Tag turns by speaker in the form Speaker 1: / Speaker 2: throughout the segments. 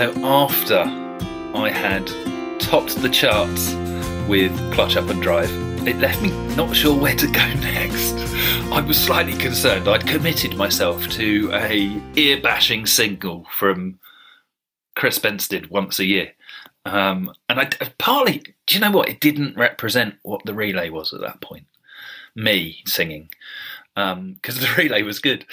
Speaker 1: So after I had topped the charts with Clutch Up and Drive, it left me not sure where to go next. I was slightly concerned. I'd committed myself to a ear-bashing single from Chris Bensted once a year. Um, and I partly, do you know what? It didn't represent what the relay was at that point. Me singing, because um, the relay was good.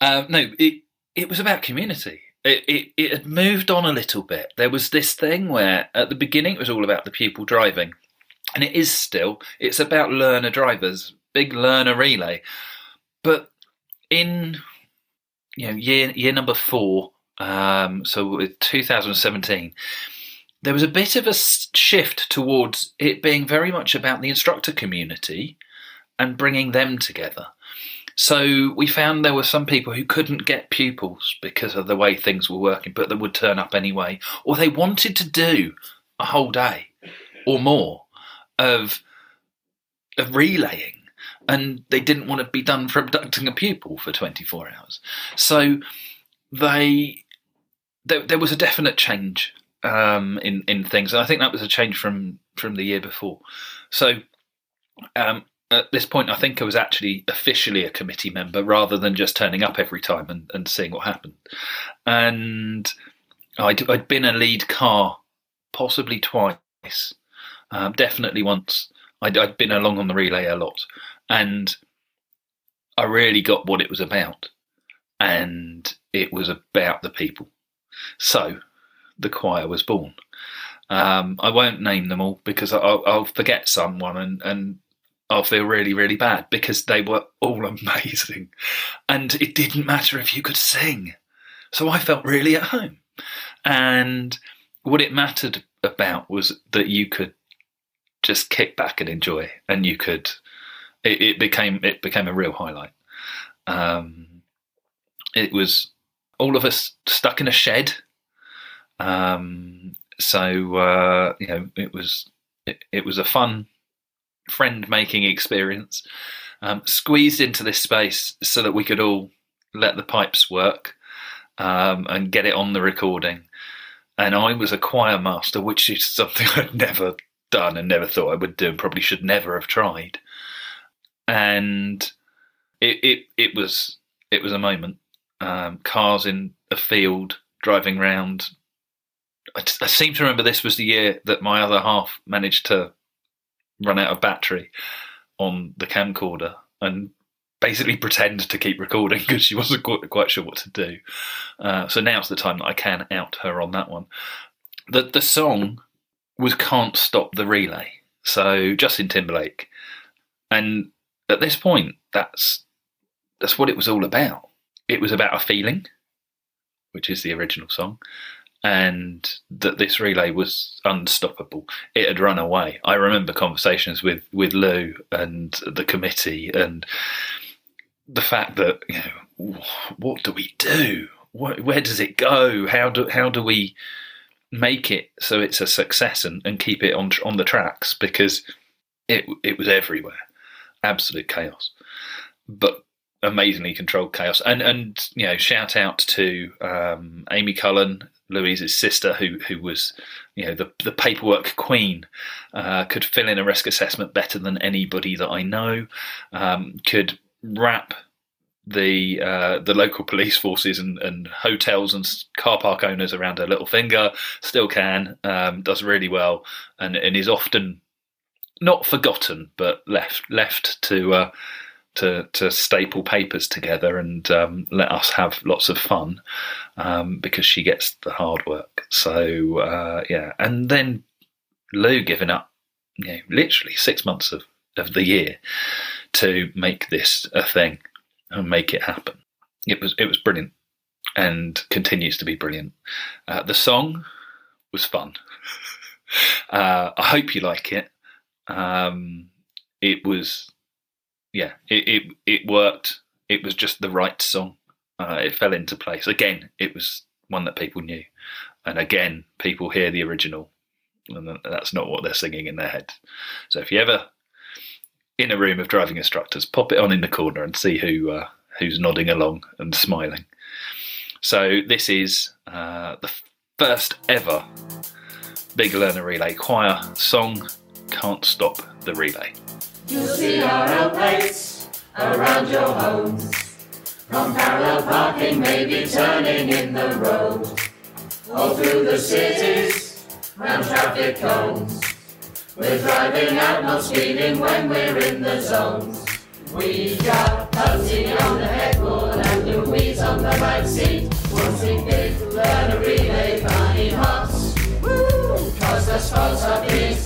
Speaker 1: Uh, no, it it was about community. It, it it had moved on a little bit. There was this thing where at the beginning it was all about the pupil driving, and it is still. It's about learner drivers, big learner relay, but in you know year year number four, um, so 2017 there was a bit of a shift towards it being very much about the instructor community and bringing them together. So we found there were some people who couldn't get pupils because of the way things were working, but that would turn up anyway, or they wanted to do a whole day or more of of relaying, and they didn't want to be done for abducting a pupil for 24 hours. So they there, there was a definite change um, in in things. And I think that was a change from from the year before. So um, at this point, I think I was actually officially a committee member rather than just turning up every time and, and seeing what happened. And I'd, I'd been a lead car possibly twice, um, definitely once. I'd, I'd been along on the relay a lot, and I really got what it was about. And it was about the people. So the choir was born. Um, I won't name them all because I'll, I'll, forget someone and, and I'll feel really, really bad because they were all amazing. And it didn't matter if you could sing. So I felt really at home. And what it mattered about was that you could just kick back and enjoy and you could it, it became it became a real highlight. Um, it was all of us stuck in a shed um, so uh, you know, it was it, it was a fun friend making experience. Um, squeezed into this space so that we could all let the pipes work um, and get it on the recording. And I was a choir master, which is something I'd never done and never thought I would do, and probably should never have tried. And it it, it was it was a moment. Um, cars in a field driving round I, I seem to remember this was the year that my other half managed to run out of battery on the camcorder and basically pretend to keep recording because she wasn't quite, sure what to do. Uh, so now's the time that I can out her on that one. The the song was "Can't Stop the Relay," so Justin Timberlake, and at this point, that's that's what it was all about. It was about a feeling, which is the original song, and that this relay was unstoppable. It had run away. I remember conversations with with Lou and the committee, and the fact that you know, what do we do? Where, does it go? How do how do we make it so it's a success and, and keep it on on the tracks? Because it it was everywhere, absolute chaos. But amazingly controlled chaos. And and you know, shout out to um, Amy Cullen, Louise's sister, who who was you know the the paperwork queen, uh, could fill in a risk assessment better than anybody that I know. Um, could wrap the uh, the local police forces and, and hotels and car park owners around her little finger. Still can um, does really well and and is often not forgotten but left left to uh, to to staple papers together and um, let us have lots of fun um, because she gets the hard work. So uh, yeah, and then Lou giving up, you know, literally six months of of the year to make this a thing and make it happen. It was it was brilliant and continues to be brilliant. Uh, the song was fun. uh, I hope you like it. Um, it was yeah, it, it it worked. It was just the right song. Uh, it fell into place. Again, it was one that people knew, and again, people hear the original, and that's not what they're singing in their head. So if you ever in a room of driving instructors, pop it on in the corner and see who uh, who's nodding along and smiling. So this is uh, the first ever Big Learner Relay Choir song. Can't stop the relay.
Speaker 2: You'll see our lights around your homes. From parallel parking, maybe turning in the road. All through the cities, round traffic cones. We're driving out, not speeding when we're in the zones. We got Pudsey on the headboard and Louise on the right seat. Wanting big, learn a relay, bunny hops. Woo! Cause the spots are being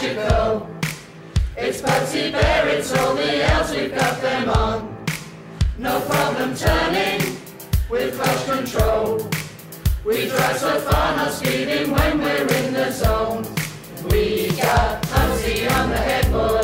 Speaker 2: magical. It's Pudsey Bear, it's all the elves, we've got them on. No problem turning with close control. We drive so far, not speeding when we're in the zone. We got Pudsey on the headboard.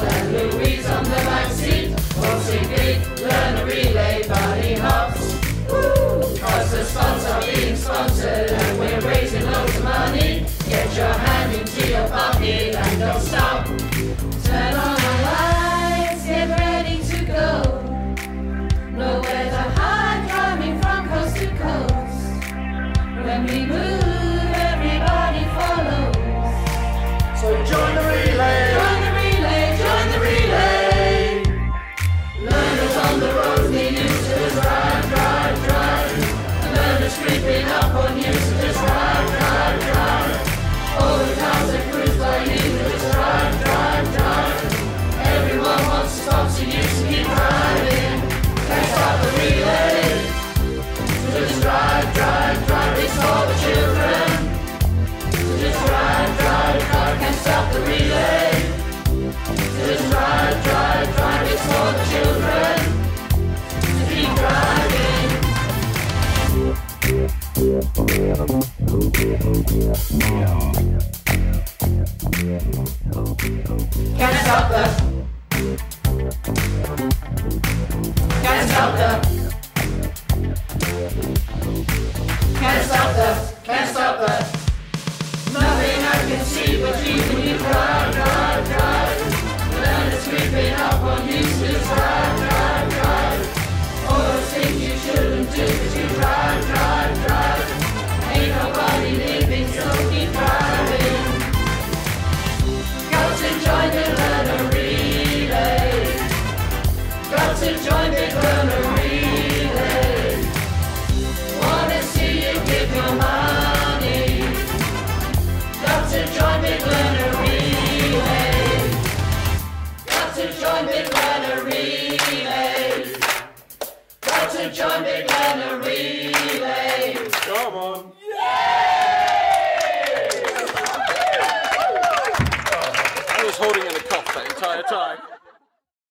Speaker 2: Can't stop the. Can't stop the.